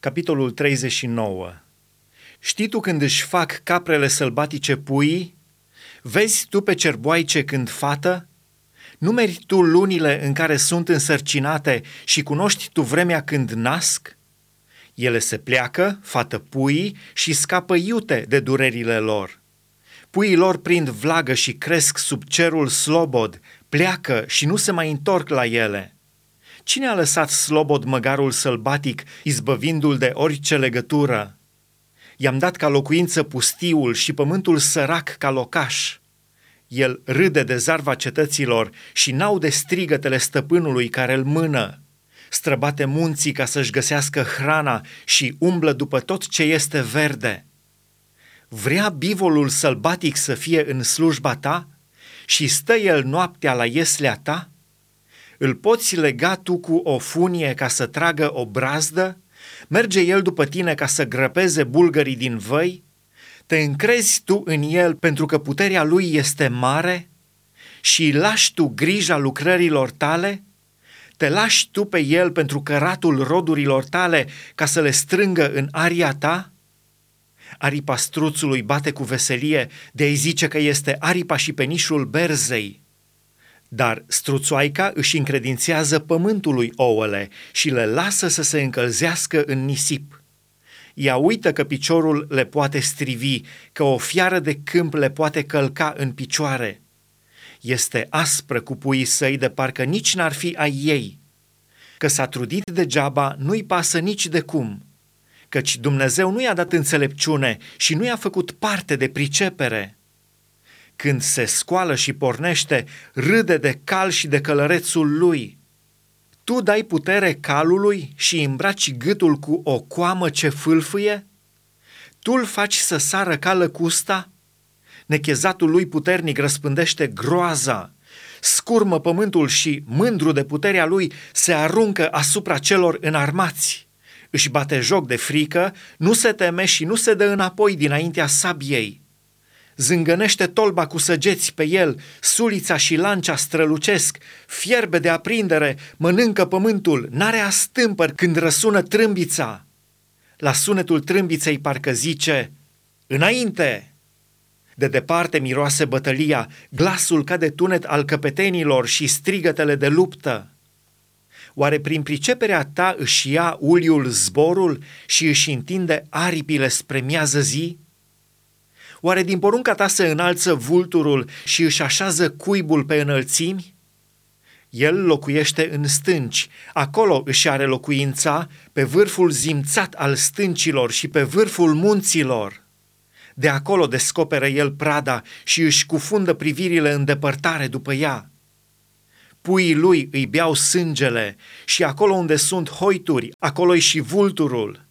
Capitolul 39 Știi tu când își fac caprele sălbatice puii? Vezi tu pe cerboaice când fată? Numeri tu lunile în care sunt însărcinate și cunoști tu vremea când nasc? Ele se pleacă, fată puii, și scapă iute de durerile lor. Puii lor prind vlagă și cresc sub cerul slobod, pleacă și nu se mai întorc la ele. Cine a lăsat slobod măgarul sălbatic, izbăvindu-l de orice legătură? I-am dat ca locuință pustiul și pământul sărac ca locaș. El râde de zarva cetăților și n-aude strigătele stăpânului care îl mână. Străbate munții ca să-și găsească hrana și umblă după tot ce este verde. Vrea bivolul sălbatic să fie în slujba ta și stă el noaptea la ieslea ta? Îl poți lega tu cu o funie ca să tragă o brazdă? Merge el după tine ca să grăpeze bulgării din văi? Te încrezi tu în el pentru că puterea lui este mare? Și lași tu grija lucrărilor tale? Te lași tu pe el pentru căratul rodurilor tale ca să le strângă în aria ta? Aripa struțului bate cu veselie de a zice că este aripa și penișul berzei. Dar struțoaica își încredințează pământului ouăle și le lasă să se încălzească în nisip. Ea uită că piciorul le poate strivi, că o fiară de câmp le poate călca în picioare. Este aspră cu puii săi de parcă nici n-ar fi ai ei. Că s-a trudit degeaba, nu-i pasă nici de cum, căci Dumnezeu nu i-a dat înțelepciune și nu i-a făcut parte de pricepere. Când se scoală și pornește, râde de cal și de călărețul lui. Tu dai putere calului și îmbraci gâtul cu o coamă ce fâlfâie? Tu îl faci să sară ca lăcusta? Nechezatul lui puternic răspândește groaza, scurmă pământul și, mândru de puterea lui, se aruncă asupra celor înarmați. Își bate joc de frică, nu se teme și nu se dă înapoi dinaintea sabiei zângănește tolba cu săgeți pe el, sulița și lancea strălucesc, fierbe de aprindere, mănâncă pământul, n-are astâmpări când răsună trâmbița. La sunetul trâmbiței parcă zice, înainte! De departe miroase bătălia, glasul ca de tunet al căpetenilor și strigătele de luptă. Oare prin priceperea ta își ia uliul zborul și își întinde aripile spre miază zi? Oare din porunca ta se înalță vulturul și își așează cuibul pe înălțimi? El locuiește în stânci, acolo își are locuința, pe vârful zimțat al stâncilor și pe vârful munților. De acolo descoperă el prada și își cufundă privirile în depărtare după ea. Puii lui îi beau sângele și acolo unde sunt hoituri, acolo și vulturul –